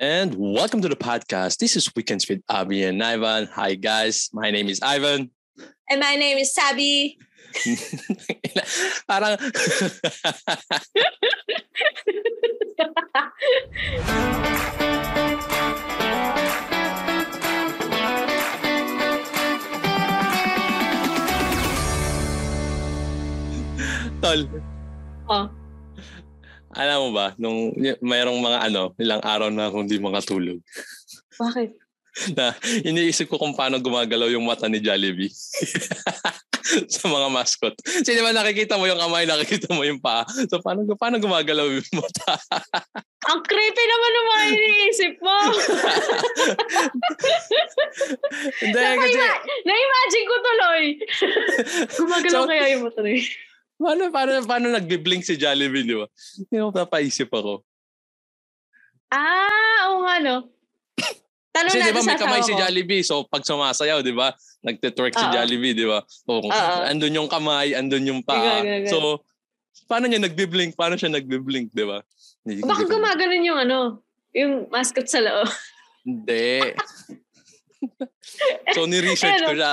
And welcome to the podcast. This is Weekends with Abby and Ivan. Hi, guys. My name is Ivan. And my name is Sabi. Parang... Tol. Oh. Alam mo ba, nung mayroong mga ano, ilang araw na akong hindi makatulog. Bakit? na iniisip ko kung paano gumagalaw yung mata ni Jollibee. sa mga mascot. Kasi di ba nakikita mo yung kamay, nakikita mo yung paa. So paano, paano gumagalaw yung mata? Ang creepy naman ng mga iniisip mo. Hindi, kasi... Na-imagine ko tuloy. Gumagalaw so, kaya yung mata niya. Paano, paano, paano nag-blink si Jollibee, di ba? Hindi mo napaisip ako. Ah, oo nga, no? Tanong Kasi di ba may kamay si Jollibee, so pag sumasayaw, di ba? Nagtitwerk si Jollibee, di ba? So, Uh-oh. andun yung kamay, andun yung paa. So, paano niya nagbi-blink? Paano siya nagbi-blink, di ba? Baka gumaganon yung ano, yung mascot sa loob. Hindi. so, ni-research ko siya.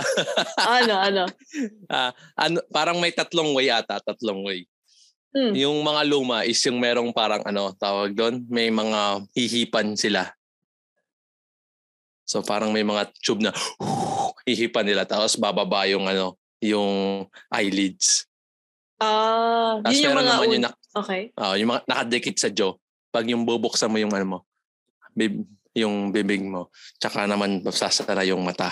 ano, ano? Uh, ano? Parang may tatlong way ata, tatlong way. Hmm. Yung mga luma is yung merong parang ano, tawag doon, may mga hihipan sila. So parang may mga tube na hihipan nila tapos bababa yung ano, yung eyelids. Ah, uh, yun yung mga naman yung, na, okay. Uh, yung mga nakadikit sa jaw. Pag yung bubuksan mo yung ano mo, bib, yung bibig mo, tsaka naman sasara yung mata.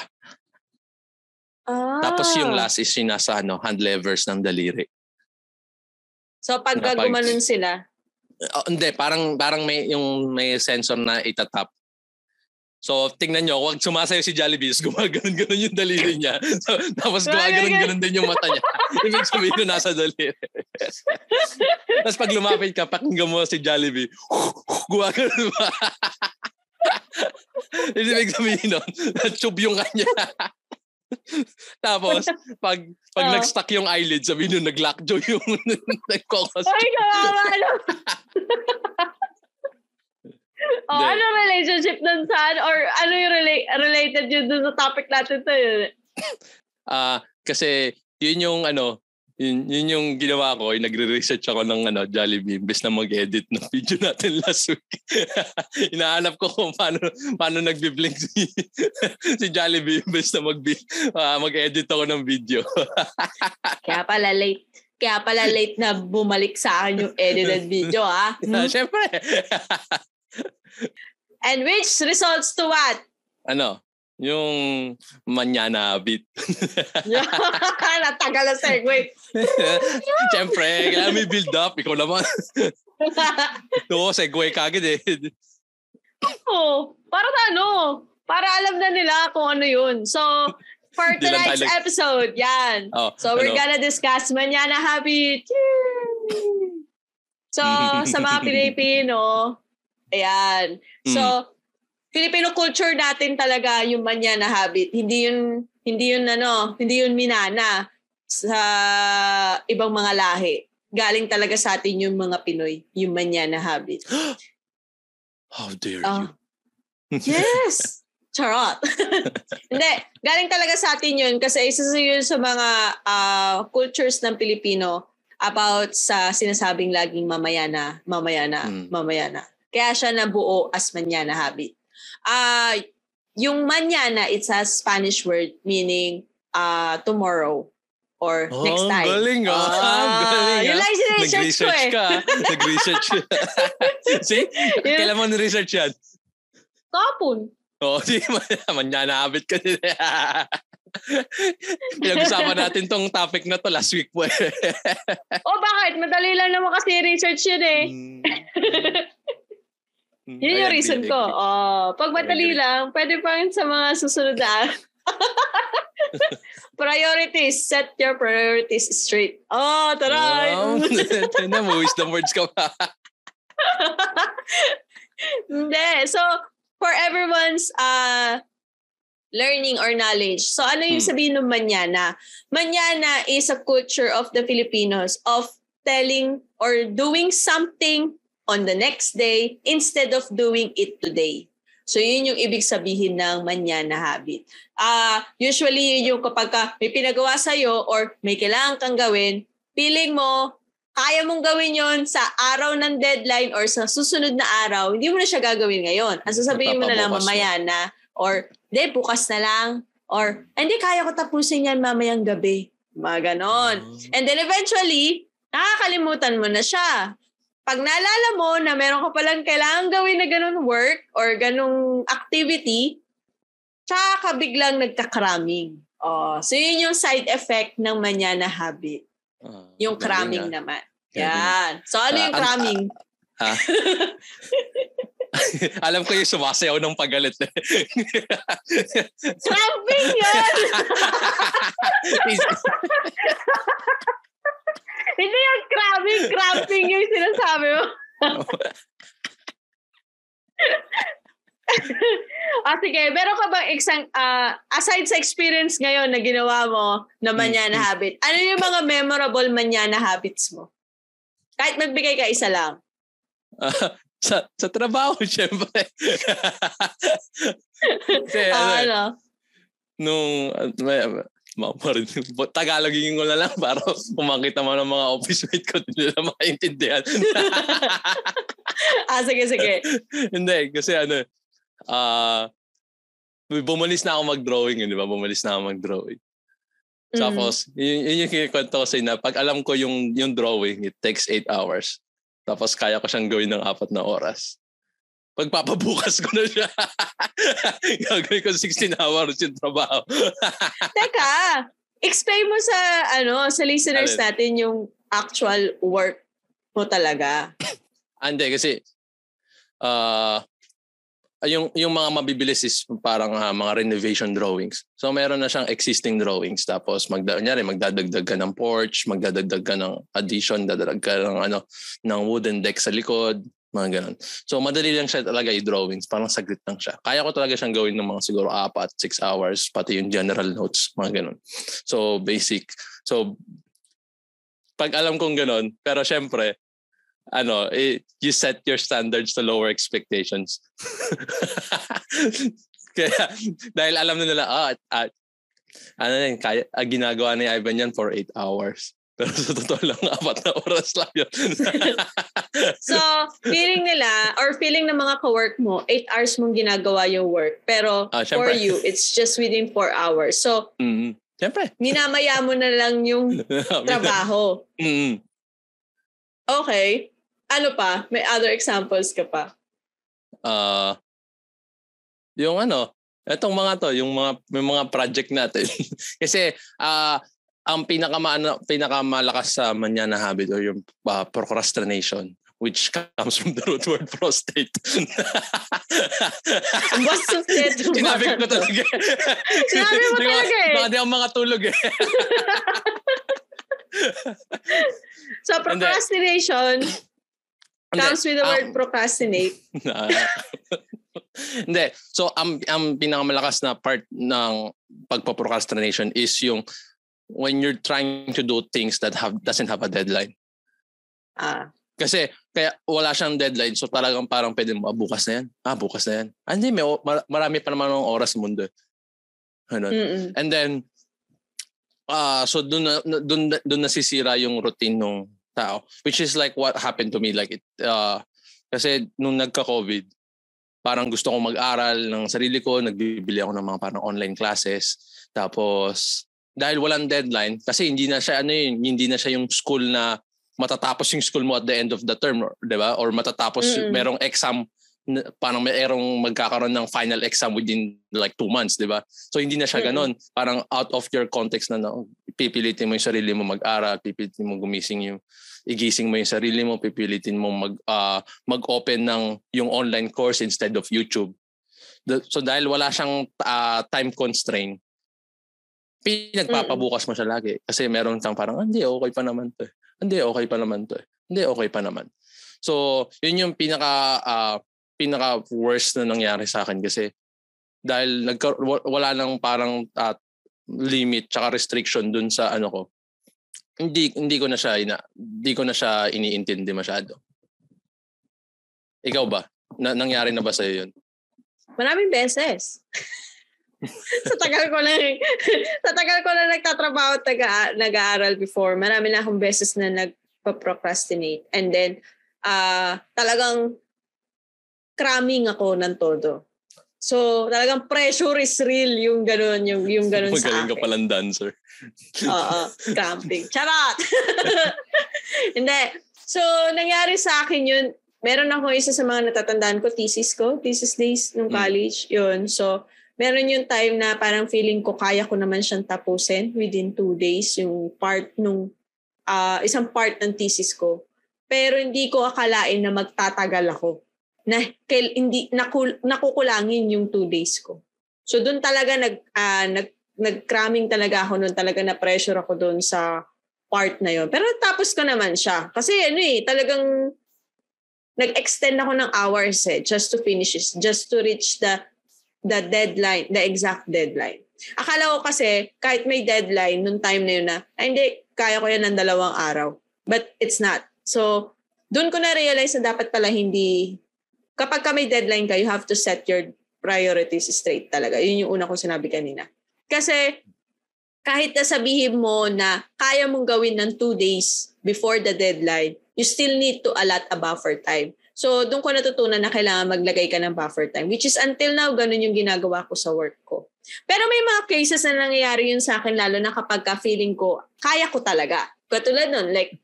Ah. Tapos yung last is yung nasa ano, hand levers ng daliri. So pag gumanon sila? Oh, hindi, parang parang may yung may sensor na itatap So, tingnan nyo, wag sumasayo si Jollibee, gumaganon-ganon yung daliri niya. So, tapos gumaganon-ganon din yung mata niya. Ibig sabihin ko nasa daliri. tapos pag lumapit ka, pakinggan mo si Jollibee, gumaganon ba? Ibig sabihin nun, tube yung kanya. Tapos, pag pag oh. nag-stuck yung eyelid, sabihin nun, nag-lockjaw yung nag-cocos. Ay, kawawa, ano? oh, ano relationship dun sa or ano yung rela- related yun dun sa topic natin to yun? Ah, uh, kasi yun yung ano, yun, yun yung ginawa ko, yung nagre-research ako ng ano, Jollibee imbes na mag-edit ng video natin last week. Inaanap ko kung paano, paano nagbi-blink si, si Jollibee imbes na mag, uh, mag-edit ako ng video. Kaya pala late. Kaya pala late na bumalik sa akin yung edited video, ha? Hmm? Siyempre. And which results to what? Ano? Yung manyana beat. Natagal na segue. Siyempre, kailangan may build up. Ikaw naman. Oo, segue kagad eh. Oo. Para ano? Para alam na nila kung ano yun. So, for tonight's episode, yan. Oh, so, we're ano? gonna discuss Manyana Habit. So, sa mga Pilipino, Ayan. So, mm. Filipino culture natin talaga yung manya na habit. Hindi yun, hindi yun ano, hindi yun minana sa ibang mga lahi. Galing talaga sa atin yung mga Pinoy, yung manya na habit. How dare uh, you? yes! Charot. Hindi, galing talaga sa atin yun kasi isa sa yun sa mga uh, cultures ng Pilipino about sa sinasabing laging mamaya na, mamaya na, mm. mamaya na. Kaya siya nabuo as manyana habit. Uh, yung manyana, it's a Spanish word meaning uh, tomorrow or oh, next time. Galing ah. Uh, galing Yun lang research ko eh. ka. Nag-research See? Yeah. Kailan mo na-research yan? Kapon. Oo, oh, si manyana habit ka din. Pinag-usapan natin tong topic na to last week po. oh, bakit? Madali lang naman kasi research yun eh. Mm. Mm, Yun yung reason ko. Oh, pag madali lang, pwede pa rin sa mga susunod na priorities. Set your priorities straight. Oh, taray! Wow. na mo, wisdom words ka pa. Hindi. So, for everyone's uh, learning or knowledge. So, ano yung hmm. sabihin ng manyana? Manyana is a culture of the Filipinos of telling or doing something on the next day instead of doing it today. So yun yung ibig sabihin ng manyana habit. Uh, usually yun yung kapag ka may pinagawa sa'yo or may kailangan kang gawin, feeling mo, kaya mong gawin yon sa araw ng deadline or sa susunod na araw, hindi mo na siya gagawin ngayon. Ang sasabihin mo na lang mamaya na or hindi, bukas na lang or hindi, kaya ko tapusin yan mamayang gabi. Mga ganon. Mm. And then eventually, nakakalimutan mo na siya pag naalala mo na meron ka palang kailangan gawin na ganun work or ganung activity, tsaka ka biglang nagka-cramming. Oh, so yun yung side effect ng manyana habit. Uh, yung cramming na. naman. Yan. So ano uh, yung cramming? Uh, uh, Alam ko yung sumasayaw ng pagalit. Cramping yan! Hindi yung cramping, cramping yung sinasabi mo. ah, sige. Meron ka bang isang, uh, aside sa experience ngayon na ginawa mo na manyana mm-hmm. habit, ano yung mga memorable manyana habits mo? Kahit magbigay ka isa lang. Uh, sa sa trabaho, syempre. Kasi, uh, ano, nung, Mamarin. Tagalogin ko na lang para kumakita mo ng mga office mate ko, hindi nila maintindihan. ah, sige, sige. hindi, kasi ano, ah, uh, bumalis na ako mag-drawing, di ba? Bumalis na ako mag-drawing. Mm. Tapos, yun, yun yung kikwento ko sa na pag alam ko yung, yung drawing, it takes 8 hours. Tapos kaya ko siyang gawin ng apat na oras pagpapabukas ko na siya. Gagawin ko 16 hours yung trabaho. Teka, explain mo sa ano sa listeners Alin? natin yung actual work mo talaga. Ande kasi uh, yung yung mga mabibilis is parang uh, mga renovation drawings. So meron na siyang existing drawings tapos magda nyari magdadagdag ka ng porch, magdadagdag ka ng addition, dadagdag ka ng ano ng wooden deck sa likod, mga ganun. So, madali lang siya talaga i-drawings. Parang saglit lang siya. Kaya ko talaga siyang gawin ng mga siguro apat, six hours, pati yung general notes, mga ganun. So, basic. So, pag alam kong ganun, pero syempre, ano, eh, you set your standards to lower expectations. Kaya, dahil alam na nila, ah, ah ano yan, kaya, ah, ginagawa ni Ivan yan for 8 hours. Pero sa totoo lang, apat na oras lang yun. so, feeling nila, or feeling ng mga ka-work mo, 8 hours mong ginagawa yung work. Pero ah, for you, it's just within 4 hours. So, mm-hmm. Siyempre. minamaya mo na lang yung trabaho. mm-hmm. Okay. Ano pa? May other examples ka pa? Uh, yung ano, etong mga to, yung mga may mga project natin. Kasi uh, ang pinakamaano pinakamalakas sa manyana habit or yung uh, procrastination which comes from the root word prostate. Bastos nito. Sinabi ko talaga. Sinabi mo talaga eh. Baka di ang mga tulog eh. so procrastination comes with the word um, procrastinate. Hindi. So ang, ang pinakamalakas na part ng pagpo-procrastination is yung when you're trying to do things that have doesn't have a deadline. Ah. Kasi kaya wala siyang deadline so talagang parang pwede mo ah, bukas na yan. Ah, bukas na yan. Ah, hindi, may, marami pa naman ng oras sa mundo. Ano? And then uh, so doon na doon doon nasisira yung routine ng tao which is like what happened to me like it uh, kasi nung nagka-COVID parang gusto kong mag-aral ng sarili ko, nagbibili ako ng mga parang online classes. Tapos dahil walang deadline kasi hindi na siya ano yun, hindi na siya yung school na matatapos yung school mo at the end of the term, 'di ba? Or matatapos mm. merong exam parang mayroong magkakaroon ng final exam within like two months, di ba? So hindi na siya ganun. Mm-hmm. Parang out of your context na no, pipilitin mo yung sarili mo mag-aral, pipilitin mo gumising yung igising mo yung sarili mo, pipilitin mo mag uh, mag-open ng yung online course instead of YouTube. The, so dahil wala siyang uh, time constraint, pinagpapabukas mo siya lagi. Kasi meron kang parang, ah, hindi, okay pa naman to. Eh. Hindi, okay pa naman to. Eh. Hindi, okay pa naman. So, yun yung pinaka, uh, pinaka worst na nangyari sa akin kasi dahil nagka, wala nang parang uh, limit tsaka restriction dun sa ano ko. Hindi hindi ko na siya ina, hindi ko na siya iniintindi masyado. Ikaw ba? Na, nangyari na ba sa'yo yun? Maraming beses. sa tagal ko lang, sa tagal ko lang nagtatrabaho at nag-aaral before, marami na akong beses na nagpa-procrastinate. And then, uh, talagang cramming ako ng todo. So, talagang pressure is real yung ganun, yung, yung ganun sa akin. Magaling ka palang dancer. Oo, cramping. Charot! Hindi. So, nangyari sa akin yun, meron ako isa sa mga natatandaan ko, thesis ko, thesis days nung mm. college, mm. yun. So, meron yung time na parang feeling ko kaya ko naman siyang tapusin within two days, yung part nung, uh, isang part ng thesis ko. Pero hindi ko akalain na magtatagal ako. Na, kail, hindi, nakul, nakukulangin yung two days ko. So, doon talaga nag, uh, nag, nag-cramming talaga ako noon, talaga na pressure ako doon sa part na yon. Pero tapos ko naman siya. Kasi ano eh, talagang nag-extend ako ng hours eh, just to finish just to reach the the deadline, the exact deadline. Akala ko kasi, kahit may deadline, nung time na yun na, ay hindi, kaya ko yan ng dalawang araw. But it's not. So, doon ko na-realize na dapat pala hindi, kapag ka may deadline ka, you have to set your priorities straight talaga. Yun yung una kong sinabi kanina. Kasi, kahit na sabihin mo na kaya mong gawin ng two days before the deadline, you still need to allot a buffer time. So, doon ko natutunan na kailangan maglagay ka ng buffer time, which is until now, ganun yung ginagawa ko sa work ko. Pero may mga cases na nangyayari yun sa akin, lalo na kapag ka-feeling ko, kaya ko talaga. Katulad nun, like,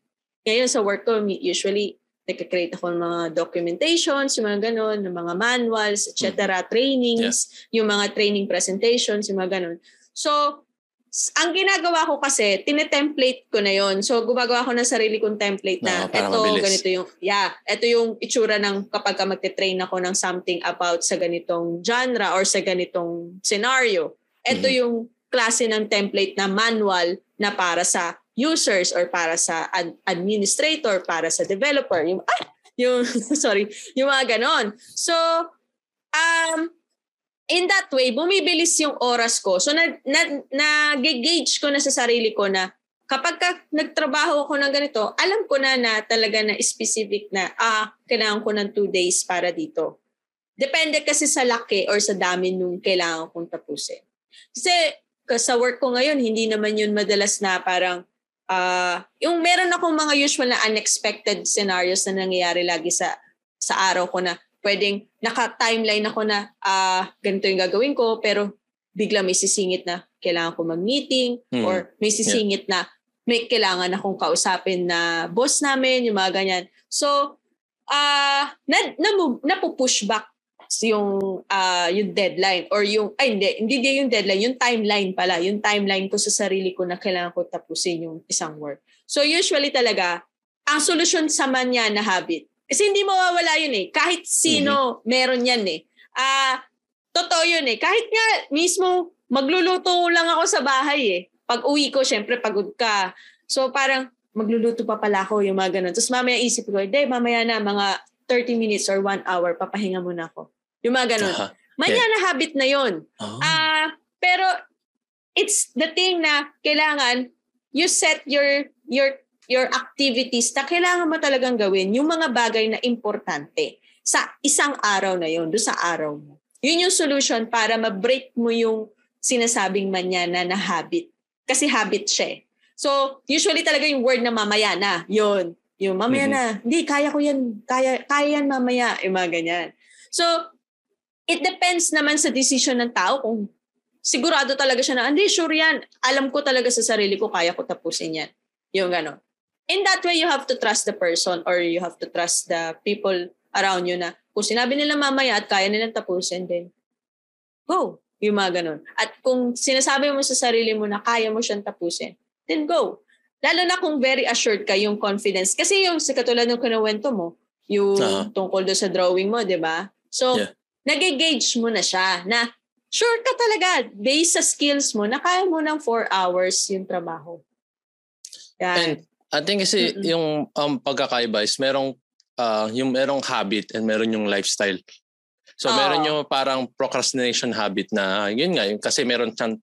ngayon sa work ko, usually, nagka-create ako ng mga documentations, yung mga ganun, ng mga manuals, etc., mm-hmm. trainings, yeah. yung mga training presentations, yung mga ganun. So, ang ginagawa ko kasi, tine-template ko na yon So, gumagawa ko ng sarili kong template na, no, eto, mabilis. ganito yung, yeah, ito yung itsura ng kapag ka magte-train ako ng something about sa ganitong genre or sa ganitong scenario. Ito mm-hmm. yung klase ng template na manual na para sa users or para sa ad- administrator, para sa developer. Yung, ah, yung, sorry, yung mga ganon. So, um, in that way, bumibilis yung oras ko. So, na, na, na-gauge ko na sa sarili ko na kapag ka nagtrabaho ako ng ganito, alam ko na na talaga na specific na, ah, kailangan ko ng two days para dito. Depende kasi sa laki or sa dami nung kailangan kong tapusin. Kasi sa work ko ngayon, hindi naman yun madalas na parang, uh, yung meron akong mga usual na unexpected scenarios na nangyayari lagi sa sa araw ko na pwedeng naka-timeline ako na uh, ganito yung gagawin ko pero bigla may sisingit na kailangan ko mag-meeting hmm. or may sisingit yeah. na may kailangan akong kausapin na boss namin, yung mga ganyan. So, uh, na, na, napupush back yung uh, yung deadline or yung ay hindi hindi din yung deadline yung timeline pala yung timeline ko sa sarili ko na kailangan ko tapusin yung isang work so usually talaga ang solusyon sa manya na habit kasi hindi mawawala yun eh. Kahit sino mm-hmm. meron yan eh. Ah, uh, totoo yun eh. Kahit nga mismo magluluto lang ako sa bahay eh. Pag uwi ko, syempre pagod ka. So parang magluluto pa pala ako yung mga ganun. Tapos mamaya isip ko, hindi, mamaya na mga 30 minutes or 1 hour, papahinga muna ako. Yung mga ganun. Uh-huh. Manya na habit na yun. Oh. Ah, oh. uh, pero it's the thing na kailangan you set your your your activities na kailangan mo talagang gawin, yung mga bagay na importante sa isang araw na yun, doon sa araw mo. Yun yung solution para ma-break mo yung sinasabing manyana na habit. Kasi habit siya eh. So, usually talaga yung word na mamaya na, yun. Yung mamaya mm-hmm. na, hindi, kaya ko yan, kaya, kaya yan mamaya, yung mga ganyan. So, it depends naman sa decision ng tao kung sigurado talaga siya na, hindi, sure yan. Alam ko talaga sa sarili ko, kaya ko tapusin yan. Yung gano'n in that way, you have to trust the person or you have to trust the people around you na kung sinabi nila mamaya at kaya nilang tapusin din, go. Yung mga ganun. At kung sinasabi mo sa sarili mo na kaya mo siyang tapusin, then go. Lalo na kung very assured ka yung confidence. Kasi yung sa katulad ng kinuwento mo, yung uh-huh. tungkol do sa drawing mo, di ba? So, yeah. nag-gauge mo na siya na sure ka talaga, based sa skills mo, na kaya mo ng 4 hours yung trabaho. Yan. And I think kasi Mm-mm. yung um, pagkakaiba is merong uh, yung merong habit and meron yung lifestyle. So oh. meron yung parang procrastination habit na yun nga yung kasi meron siyang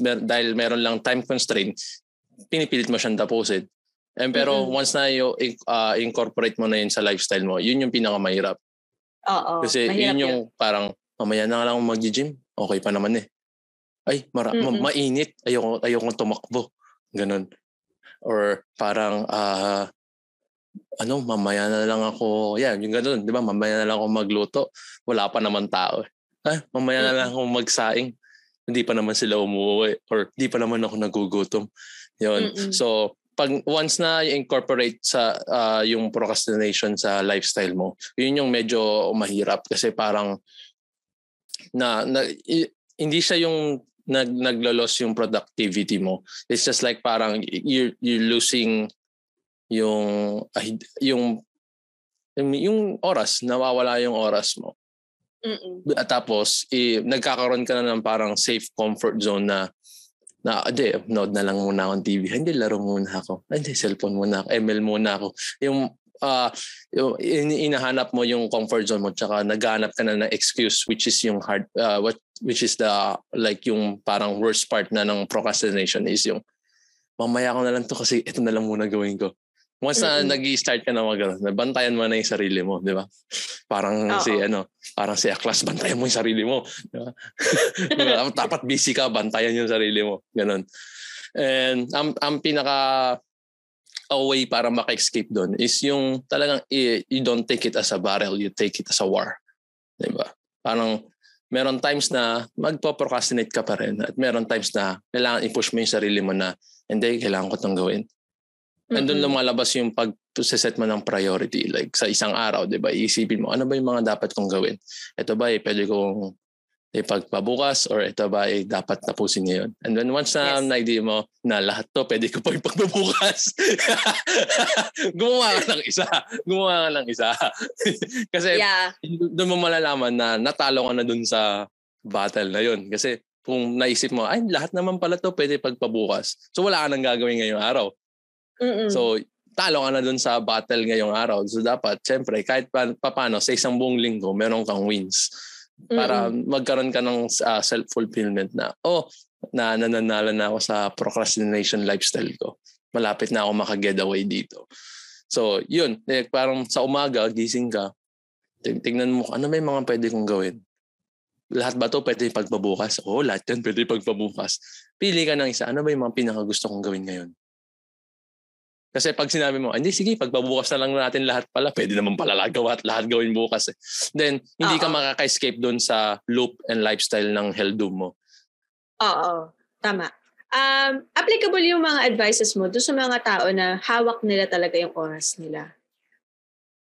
mer, dahil meron lang time constraint pinipilit mo siyang tapusin. And pero mm-hmm. once na you uh, incorporate mo na yun sa lifestyle mo, yun yung pinakamahirap. Oo. Kasi mahirap yun yung parang mamaya na lang mag-gym. Okay pa naman eh. Ay, mara- ma- Mm-mm. mainit. Ayoko, ayoko tumakbo. Ganun. Or parang, ah, ano, mamaya na lang ako, yan, yung ganun, di ba? Mamaya na lang ako magluto. Wala pa naman tao. eh. Ah, mamaya na lang ako magsaing. Hindi pa naman sila umuwi. Or di pa naman ako nagugutom. Yun. Mm-mm. So, pag once na incorporate sa ah, yung procrastination sa lifestyle mo, yun yung medyo mahirap kasi parang na, na i- hindi siya yung nag naglo-loss yung productivity mo. It's just like parang you're you're losing yung yung yung oras, nawawala yung oras mo. Mm-mm. At tapos i, nagkakaroon ka na ng parang safe comfort zone na na hindi, nood na lang muna akong TV. Hindi, laro muna ako. Hindi, cellphone muna ako. ML muna ako. Yung, yung in- inahanap mo yung comfort zone mo tsaka naghanap ka na ng excuse which is yung hard, ah, what, which is the, like yung parang worst part na ng procrastination is yung mamaya ko na lang to kasi ito na lang muna gawin ko. Once na Mm-mm. nag-start ka na mag bantayan mo na yung sarili mo, di ba? Parang Oo. si ano, parang si Aklas, bantayan mo yung sarili mo. Di ba? Dapat busy ka, bantayan yung sarili mo. Ganon. And ang, ang pinaka a way para maka-escape doon is yung talagang you don't take it as a battle, you take it as a war. Di ba? Parang meron times na magpo-procrastinate ka pa rin at meron times na kailangan i-push mo yung sarili mo na hindi, kailangan ko itong gawin. Nandun Mm-mm. lumalabas yung pag set mo ng priority. Like sa isang araw, di ba? Iisipin mo, ano ba yung mga dapat kong gawin? Ito ba eh, pwede kong ipagpabukas or ito ba eh, dapat tapusin ngayon? And then once na Yes. na-idea mo na lahat to, pwede ko pa ipagpabukas. gumawa ka ng isa. Gumawa ka ng isa. Kasi Yeah. doon mo malalaman na natalo ka na doon sa battle na yun. Kasi kung naisip mo, ay lahat naman pala to pwede pagpabukas. So wala ka nang gagawin ngayong araw. Mm-mm. So, talo ka na dun sa battle ngayong araw. So, dapat, syempre, kahit pa, paano, sa isang buong linggo, meron kang wins. Para magkaroon ka ng ah, self-fulfillment na, oh, na nananalo na ako sa procrastination lifestyle ko. Malapit na ako maka-getaway dito. So, yun. Eh, parang sa umaga, gising ka, ting- tingnan mo, ano yung mga pwede kong gawin? Lahat ba to pwede pagpabukas? Oo, lahat yan pwede pagpabukas. Pili ka ng isa. Ano ba yung mga pinakagusto kong gawin ngayon? Kasi pag sinabi mo, hindi, sige, pagbabukas na lang natin lahat pala, pwede naman pala gawa at lahat gawin bukas. Eh. Then, hindi ka Oo. makaka-escape doon sa loop and lifestyle ng helldoom mo. Oo, tama. Um, applicable yung mga advices mo doon sa mga tao na hawak nila talaga yung oras nila.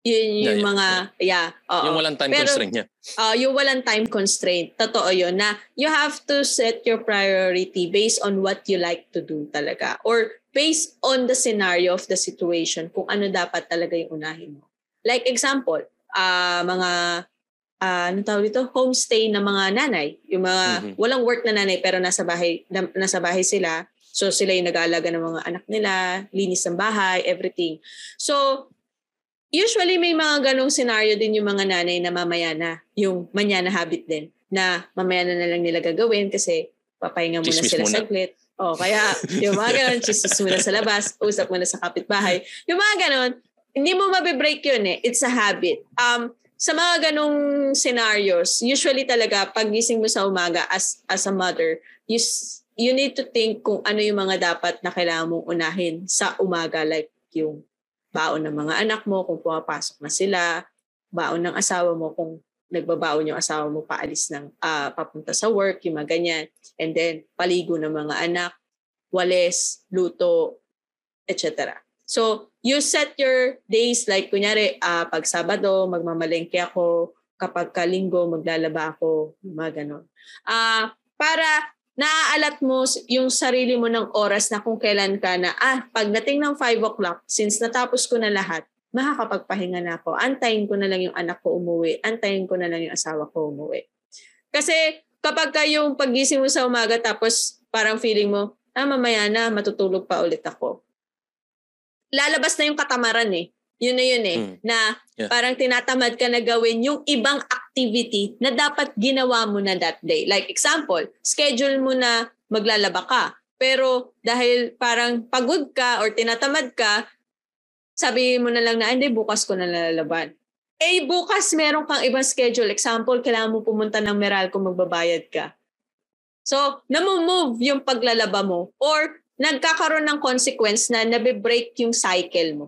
Yun yung Yeah, yeah, mga, yeah, oo. Yung walang time Pero- constraint niya. uh, yung walang time constraint. Totoo yun na you have to set your priority based on what you like to do talaga. Or based on the scenario of the situation kung ano dapat talaga yung unahin mo. Like example, ah mga ah ano tawag dito? Homestay na mga nanay. Yung mga Mhm. walang work na nanay pero nasa bahay na, nasa bahay sila. So sila yung nag-aalaga ng mga anak nila, linis ng bahay, everything. So usually may mga ganong scenario din yung mga nanay na mamaya na, yung manyana habit din, na mamaya na na lang nila gagawin kasi papahinga muna Chismis sila muna. saglit. O kaya yung mga ganon, chismis muna sa labas, usap muna sa kapitbahay. Yung mga ganon, hindi mo mabibreak yun eh. It's a habit. Um, sa mga ganong scenarios, usually talaga pag gising mo sa umaga as as a mother, you, you need to think kung ano yung mga dapat na kailangan mong unahin sa umaga like yung baon ng mga anak mo kung pumapasok na sila, baon ng asawa mo kung nagbabaon yung asawa mo paalis ng ah, papunta sa work, yung mga ganyan. And then paligo ng mga anak, wales, luto, etc. So, you set your days like kunyari ah, pag Sabado magmamalengke ako, kapag kalinggo maglalaba ako, mga ganon. Ah, para naaalat mo yung sarili mo ng oras na kung kailan ka na, ah, pagdating ng 5 o'clock, since natapos ko na lahat, makakapagpahinga na ako. Antayin ko na lang yung anak ko umuwi. Antayin ko na lang yung asawa ko umuwi. Kasi kapag ka yung pagising mo sa umaga tapos parang feeling mo, ah, mamaya na, matutulog pa ulit ako. Lalabas na yung katamaran eh. Yun na yun eh. Mm. Na Yeah. parang tinatamad ka na gawin yung ibang activity na dapat ginawa mo na that day. Like example, schedule mo na maglalaba ka. Pero dahil parang pagod ka or tinatamad ka, sabi mo na lang na, "Ah, hindi, bukas ko na lalaban. eh bukas meron kang ibang schedule. Example, kailangan mo pumunta ng Meralco, magbabayad ka. So, namumove yung paglalaba mo or nagkakaroon ng consequence na nabe-break yung cycle mo.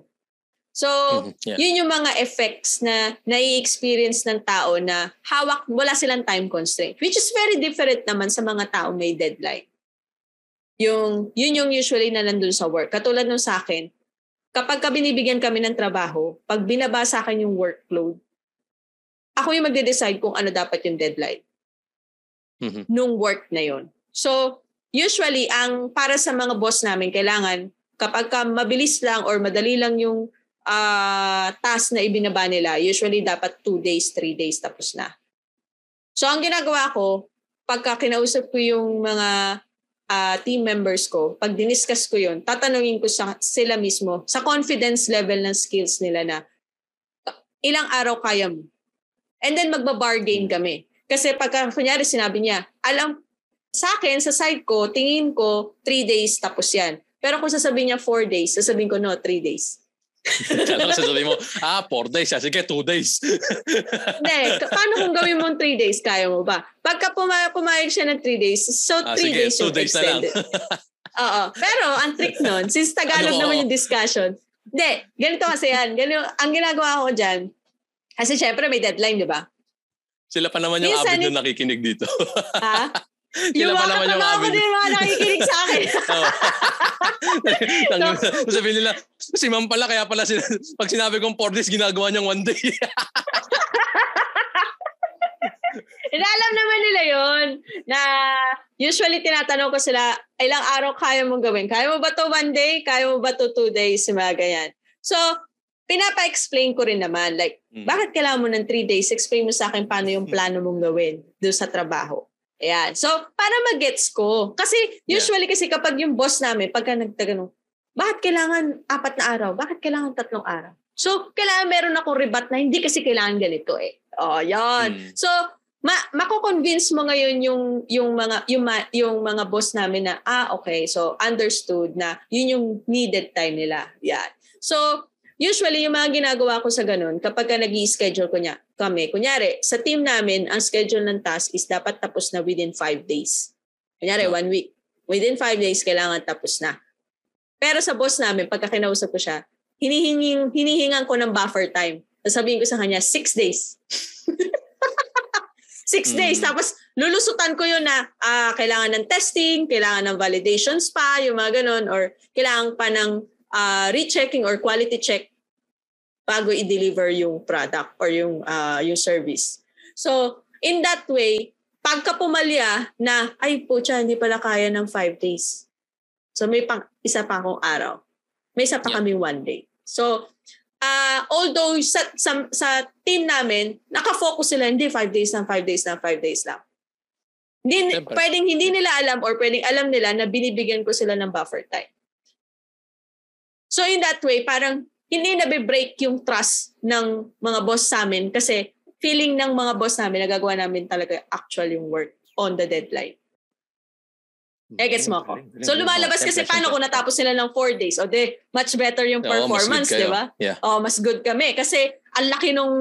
So, mm-hmm. yeah. yun yung mga effects na nai-experience ng tao na hawak, wala silang time constraint. Which is very different naman sa mga tao may deadline. Yung, yun yung usually na nandun sa work. Katulad nung sa akin, kapag ka binibigyan kami ng trabaho, pag binaba sa akin yung workload, ako yung magde-decide kung ano dapat yung deadline mm-hmm. nung work na yon. So, usually, ang para sa mga boss namin, kailangan kapag ka mabilis lang or madali lang yung uh, task na ibinaba nila, usually dapat 2 days, 3 days tapos na. So ang ginagawa ko, pagka kinausap ko yung mga uh, team members ko, pag diniscuss ko yun, tatanungin ko sa, sila mismo sa confidence level ng skills nila na ilang araw kaya mo. And then magbabargain kami. Kasi pagka kunyari sinabi niya, alam, sa akin, sa side ko, tingin ko 3 days tapos yan. Pero kung sasabihin niya 4 days, sasabihin ko no, 3 days. Kala sasabihin mo, ah, 4 days. Ah, sige, 2 days. Hindi, paano kung gawin mo 3 days? Kaya mo ba? Pagka pumay- pumayag siya ng 3 days, so 3 ah, sige, days yung days extended. Oo. Pero ang trick nun, since Tagalog ano naman yung discussion, hindi, ganito kasi yan. Ganito, ang ginagawa ko dyan, kasi syempre may deadline, di ba? Sila pa naman yung Minsan, avid na nakikinig dito. ha? Yung pa naman yung amin. Yung mga nakikinig sa akin. so, sabihin nila, si ma'am pala, kaya pala sila, pag sinabi kong 4 days, ginagawa niyang 1 day. Inalam naman nila yon na usually tinatanong ko sila, ilang araw kaya mong gawin? Kaya mo ba to one day? Kaya mo ba to two days? Mga ganyan. So, pinapa-explain ko rin naman, like, mm. bakit kailangan mo ng three days? Explain mo sa akin paano yung plano mong gawin doon sa trabaho. Ayan. So, para mag-gets ko. Kasi usually yeah. kasi kapag yung boss namin, pagka nagtaganong, bakit kailangan apat na araw? Bakit kailangan tatlong araw? So, kailangan meron akong rebat na hindi kasi kailangan ganito eh. Oh, yan. Mm. So, ma mako-convince mo ngayon yung yung mga yung yung mga boss namin na ah okay, so understood na yun yung needed time nila. Yan. So, Usually, yung mga ginagawa ko sa ganun, kapag ka nag schedule ko niya, kami, kunyari, sa team namin, ang schedule ng task is dapat tapos na within five days. Kunyari, yeah. one week. Within five days, kailangan tapos na. Pero sa boss namin, pagka kinausap ko siya, hinihinging, hinihingan ko ng buffer time. Sabihin ko sa kanya, six days. six mm. days. Tapos, lulusutan ko yun na uh, kailangan ng testing, kailangan ng validations pa, yung mga ganun, or kailangan pa ng uh, rechecking or quality check bago i-deliver yung product or yung uh, yung service. So, in that way, pagka pumalya na, ay po hindi pala kaya ng five days. So, may pang, isa pa akong araw. May isa pa yeah. kami one day. So, uh, although sa, sa, sa team namin, nakafocus sila, hindi five days lang, five days lang, five days lang. Hindi, pwedeng hindi nila alam or pwedeng alam nila na binibigyan ko sila ng buffer time. So in that way, parang hindi na break yung trust ng mga boss sa amin kasi feeling ng mga boss namin nagagawa namin talaga actual yung work on the deadline. Eh, gets mo ako. So, lumalabas kasi paano kung natapos sila ng four days. O de, much better yung performance, di ba? Yeah. Oh, mas good kami. Kasi, ang laki nung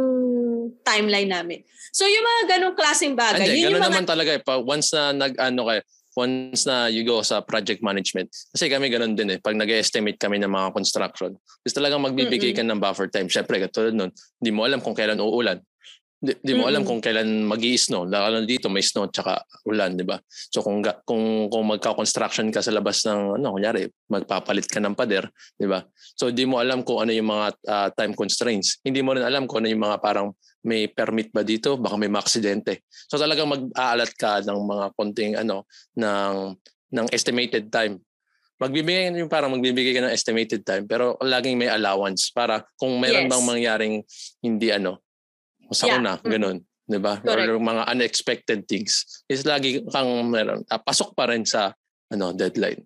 timeline namin. So, yung mga ganong klaseng bagay. Hindi, yun ganun yung mga... naman talaga eh. Pa, once na nag, ano kayo, once na you go sa project management. Kasi kami ganun din eh. Pag nag-estimate kami ng mga construction, gusto talagang magbibigay ka ng buffer time. Siyempre, katulad nun, hindi mo alam kung kailan uulan. Di, di mo mm-hmm. alam kung kailan mag snow Lalo dito may snow tsaka ulan, di ba? So kung kung kung magka-construction ka sa labas ng ano, kunyari, magpapalit ka ng pader, di ba? So di mo alam kung ano yung mga uh, time constraints. Hindi mo rin alam kung ano yung mga parang may permit ba dito, baka may maaksidente. So talagang mag-aalat ka ng mga konting ano ng ng estimated time magbibigay yung parang magbibigay ka ng estimated time pero laging may allowance para kung meron yes. bang mangyaring hindi ano sa yeah. mm-hmm. ganun. Di ba? Or mga unexpected things. Is lagi kang meron. Uh, pasok pa rin sa ano deadline.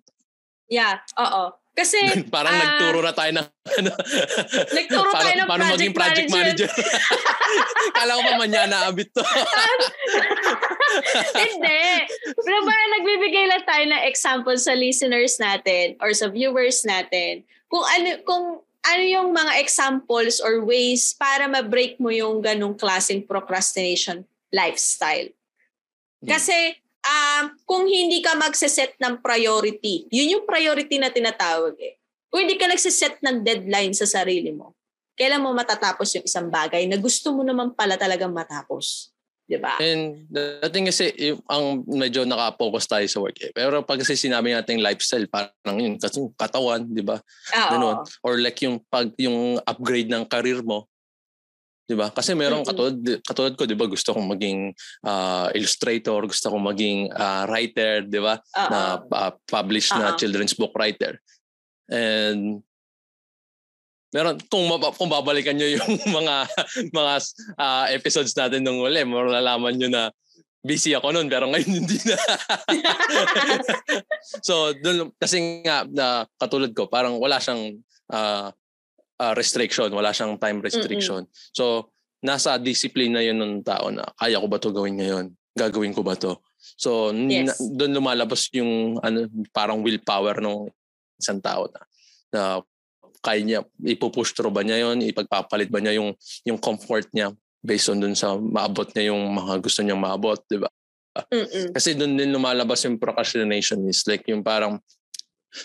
Yeah, oo. Kasi parang uh, nagturo na tayo ng ano. nagturo paano, tayo ng paano project maging project manager. manager. Kala ko pa manya na abit to. Hindi. Pero parang nagbibigay lang tayo ng example sa listeners natin or sa viewers natin kung ano kung ano yung mga examples or ways para ma-break mo yung ganong klaseng procrastination lifestyle? Hmm. Kasi um, kung hindi ka magse-set ng priority, yun yung priority na tinatawag eh. Kung hindi ka nagse-set ng deadline sa sarili mo, kailan mo matatapos yung isang bagay na gusto mo naman pala talagang matapos. Di ba? And the thing kasi, yung, ang medyo naka-focus tayo sa work eh. Pero pag kasi sinabi natin lifestyle, parang yun, kasi katawan, di ba? Ganun. Or like yung pag yung upgrade ng career mo, 'di ba? Kasi meron mm-hmm. katulad katulad ko 'di ba gusto kong maging uh, illustrator, gusto kong maging uh, writer, 'di ba? Na uh, publish Uh-oh. na children's book writer. And meron kung kung babalikan niyo yung mga mga uh, episodes natin nung uli, malalaman niyo na busy ako noon pero ngayon hindi na. so dun, kasi nga na katulad ko parang wala siyang uh, uh, restriction, wala siyang time restriction. Mm-hmm. So nasa discipline na yun ng tao na kaya ko ba to gawin ngayon? Gagawin ko ba to? So yes. doon lumalabas yung ano parang willpower ng isang tao na na kaya niya ipupush through ba niya yon ipagpapalit ba niya yung yung comfort niya based on dun sa maabot niya yung mga gusto niyang maabot di ba kasi doon din lumalabas yung procrastination is like yung parang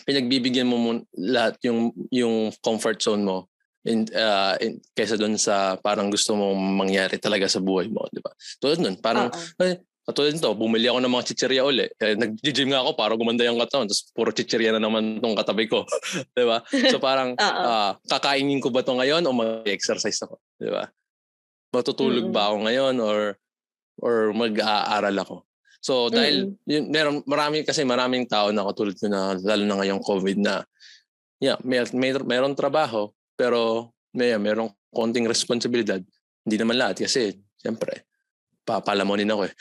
pinagbibigyan mo lahat yung yung comfort zone mo in, uh, in kaysa doon sa parang gusto mong mangyari talaga sa buhay mo, di ba? Tulad nun, parang, Uh-oh. Katulad nito, bumili ako ng mga chichirya uli. Eh, nag-gym nga ako para gumanda yung katawan. Tapos puro chichirya na naman itong katabi ko. di ba? So parang, uh, kakainin ko ba to ngayon o mag-exercise ako? Di ba? Matutulog mm-hmm. ba ako ngayon or or mag-aaral ako? So dahil mm-hmm. yun, meron, marami kasi maraming tao na katulad ko na lalo na ngayong COVID na yeah, may, may, meron trabaho pero may, merong konting responsibilidad. Hindi naman lahat kasi siyempre papalamunin ako eh.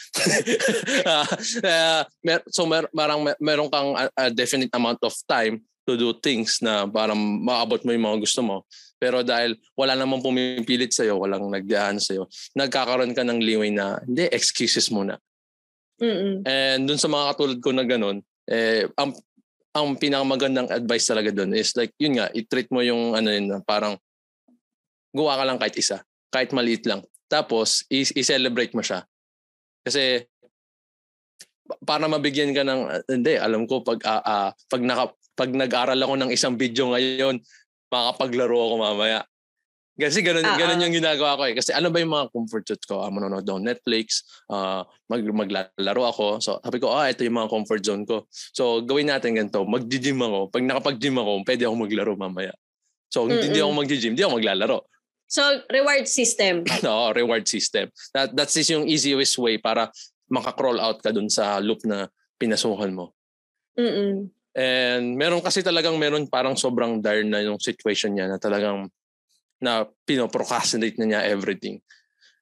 uh, mer- so mer- marang mer- meron kang a, a definite amount of time to do things na parang maabot mo yung mga gusto mo. Pero dahil wala namang pumipilit sa'yo, walang nagdaan sa'yo, nagkakaroon ka ng liway na, hindi, excuses muna. Mm-mm. And dun sa mga katulad ko na ganun, eh, ang, ang pinakamagandang advice talaga dun is like, yun nga, i-treat mo yung ano yun, parang gawa ka lang kahit isa. Kahit maliit lang. Tapos, i- celebrate mo siya. Kasi, para mabigyan ka ng, uh, hindi, alam ko, pag, uh, uh, pag, naka, pag nag-aral ako ng isang video ngayon, makapaglaro ako mamaya. Kasi ganun, uh-huh. ganun yung ginagawa ko eh. Kasi ano ba yung mga comfort zone ko? Uh, manonood ako Netflix, uh, mag, maglalaro ako. So sabi ko, ah, ito yung mga comfort zone ko. So gawin natin ganito. Mag-gym ako. Pag nakapag-gym ako, pwede ako maglaro mamaya. So Mm-mm. hindi ako mag-gym, hindi ako maglalaro. So, reward system. Oo, reward system. That, that's is yung easiest way para maka-crawl out ka dun sa loop na pinasukan mo. Mm-mm. And meron kasi talagang meron parang sobrang dire na yung situation niya na talagang na pinoprocrastinate na niya everything.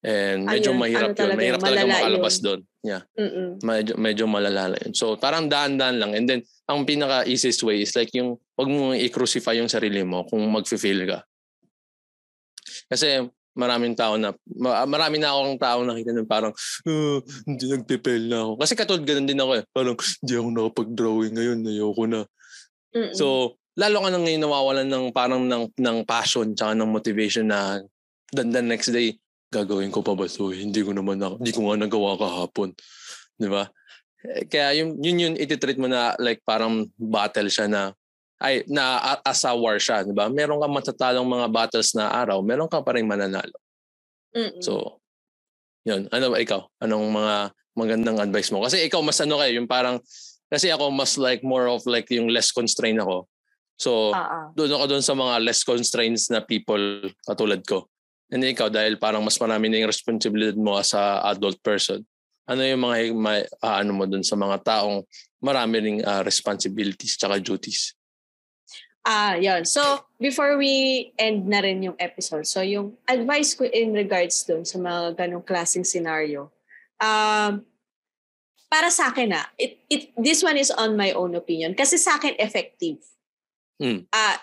And medyo Ayun, mahirap ano yun. Mahirap talaga makalabas doon. Yeah. Mm-mm. Medyo, medyo malala yun. So parang daan-daan lang. And then ang pinaka easiest way is like yung wag mo i-crucify yung sarili mo kung mag-feel ka. Kasi maraming tao na, marami na akong tao nakita na parang, uh, hindi nagpipel na ako. Kasi katulad ganun din ako eh. Parang, hindi ako nakapag-drawing ngayon, ayoko na. Mm-mm. So, lalo ka na ngayon nawawalan ng parang ng, ng passion tsaka ng motivation na the, the next day, gagawin ko pa ba so hindi ko naman na, hindi ko nga nagawa kahapon. Di ba? Eh, kaya yun, yun yun ititreat mo na like parang battle siya na ay na as a war siya, 'di ba? Meron kang matatalong mga battles na araw, meron ka pa ring mananalo. Mm-mm. So, 'yun. Ano ba ikaw? Anong mga magandang advice mo? Kasi ikaw mas ano kayo, yung parang kasi ako mas like more of like yung less constrained ako. So, uh-uh. doon ako doon sa mga less constraints na people katulad ko. And ikaw, dahil parang mas marami na yung responsibility mo as a adult person, ano yung mga may, uh, ano mo doon sa mga taong marami ring uh, responsibilities tsaka duties? Ah, yon. So, before we end na rin yung episode, so yung advice ko in regards dun sa mga ganong klaseng scenario, um, para sa akin na, ah, it, it, this one is on my own opinion. Kasi sa akin, effective. Mm. Uh,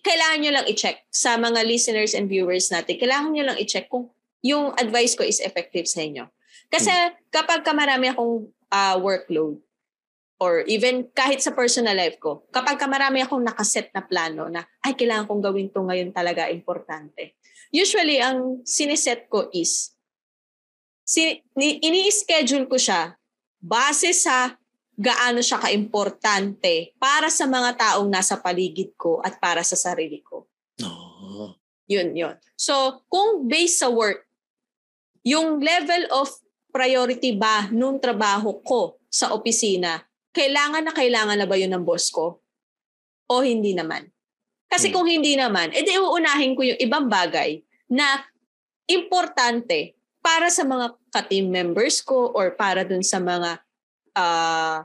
kailangan nyo lang i-check sa mga listeners and viewers natin, kailangan nyo lang i-check kung yung advice ko is effective sa inyo. Kasi mm. kapag ka marami akong uh, workload, or even kahit sa personal life ko, kapag ka marami akong nakaset na plano na, ay, kailangan kong gawin to ngayon talaga, importante. Usually, ang siniset ko is, si, ini-schedule ko siya base sa gaano siya kaimportante para sa mga taong nasa paligid ko at para sa sarili ko. Oh. Yun, yun. So, kung based sa work, yung level of priority ba nung trabaho ko sa opisina kailangan na kailangan na ba yun ng boss ko? O hindi naman? Kasi hmm. kung hindi naman, edi uunahin ko yung ibang bagay na importante para sa mga ka-team members ko or para dun sa mga uh,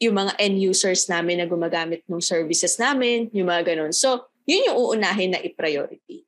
yung mga end users namin na gumagamit ng services namin, yung mga ganun. So, yun yung uunahin na i-priority.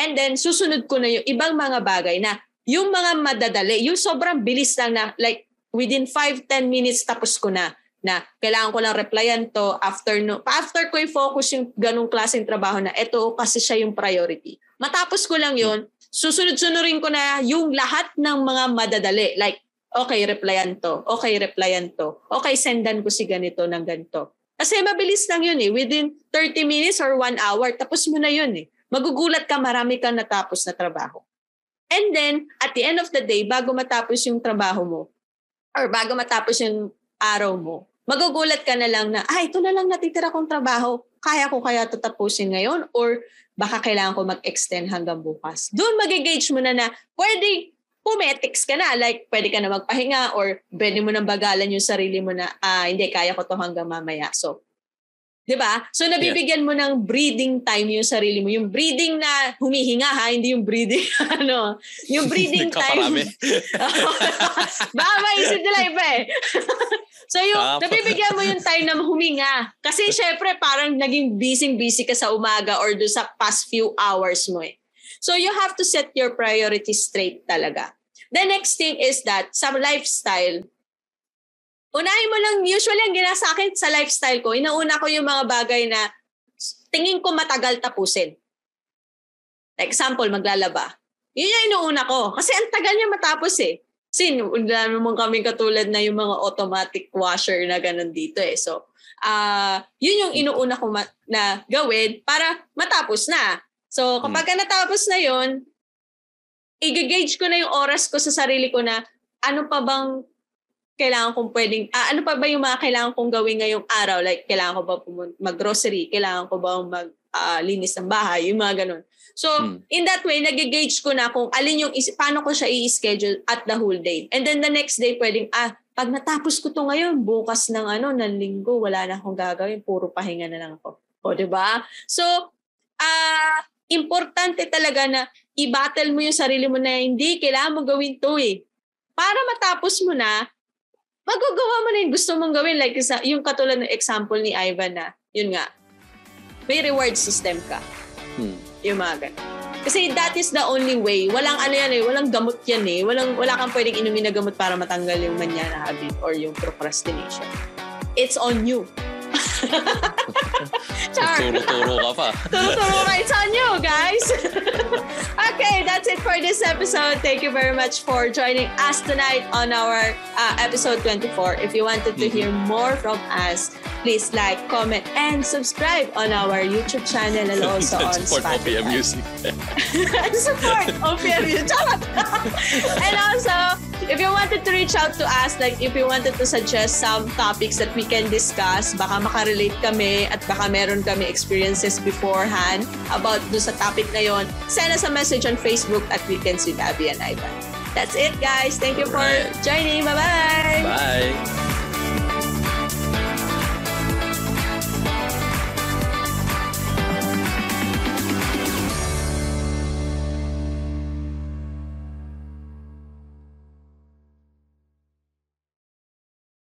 And then, susunod ko na yung ibang mga bagay na yung mga madadali, yung sobrang bilis lang na like within 5-10 minutes tapos ko na na kailangan ko lang replyan to after no after ko i-focus yung ganung klaseng trabaho na ito kasi siya yung priority. Matapos ko lang yon susunod-sunurin ko na yung lahat ng mga madadali. Like, okay, replyan to. Okay, replyan to. Okay, sendan ko si ganito ng ganito. Kasi mabilis lang yun eh. Within 30 minutes or 1 hour, tapos mo na yun eh. Magugulat ka, marami kang natapos na trabaho. And then, at the end of the day, bago matapos yung trabaho mo, or bago matapos yung araw mo, magugulat ka na lang na, ah, ito na lang natitira kong trabaho. Kaya ko kaya ito tapusin ngayon? Or baka kailangan ko mag-extend hanggang bukas. Doon mag-gauge mo na na, pwede pumetics ka na. Like, pwede ka na magpahinga or pwede mo nang bagalan yung sarili mo na, ah, hindi, kaya ko to hanggang mamaya. So, 'Di ba? So nabibigyan mo ng breathing time yung sarili mo. Yung breathing na humihinga ha, hindi yung breathing ano, yung breathing time. Baka maisip nila iba eh. so yung nabibigyan mo yung time na huminga. Kasi syempre parang naging busy-busy ka sa umaga or do sa past few hours mo eh. So you have to set your priorities straight talaga. The next thing is that sa lifestyle, unahin mo lang, usually ang gina sa akin sa lifestyle ko, inauna ko yung mga bagay na tingin ko matagal tapusin. Like example, maglalaba. Yun yung inuuna ko. Kasi ang tagal niya matapos eh. Kasi wala naman kami katulad na yung mga automatic washer na ganun dito eh. So, uh, yun yung inuuna ko ma- na gawin para matapos na. So, kapag hmm. natapos na yun, i-gauge ko na yung oras ko sa sarili ko na ano pa bang kailangan kong pwedeng, ah, ano pa ba yung mga kailangan kong gawin ngayong araw? Like, kailangan ko ba mag-grocery? Kailangan ko ba mag uh, linis ng bahay? Yung mga ganun. So, hmm. in that way, nag-gauge ko na kung alin yung, is- paano ko siya i-schedule at the whole day. And then the next day, pwedeng, ah, pag natapos ko to ngayon, bukas ng ano, ng linggo, wala na akong gagawin, puro pahinga na lang ako. O, di ba? So, ah, uh, importante talaga na i-battle mo yung sarili mo na hindi, kailangan mo gawin to eh. Para matapos mo na, magagawa mo na yung gusto mong gawin. Like yung katulad ng example ni Ivan na, yun nga, may reward system ka. Hmm. Yung mga ganun. Kasi that is the only way. Walang ano yan eh, walang gamot yan eh. Walang, wala kang pwedeng inumin na gamot para matanggal yung manya na habit or yung procrastination. It's on you. Char. Turo-turo ka pa. Turo-turo ka. It's on you, guys. okay, that's it for this episode. Thank you very much for joining us tonight on our uh, episode 24. If you wanted to hear more from us, please like, comment, and subscribe on our YouTube channel and also on support Spotify. OPM Music. support OPM Music. and also, if you wanted to reach out to us, like if you wanted to suggest some topics that we can discuss, baka makarelate kami at baka meron kami experiences beforehand about do sa topic na yon, send us a message on Facebook at Weekends with Abby and Ivan. That's it, guys. Thank you for joining. Bye-bye!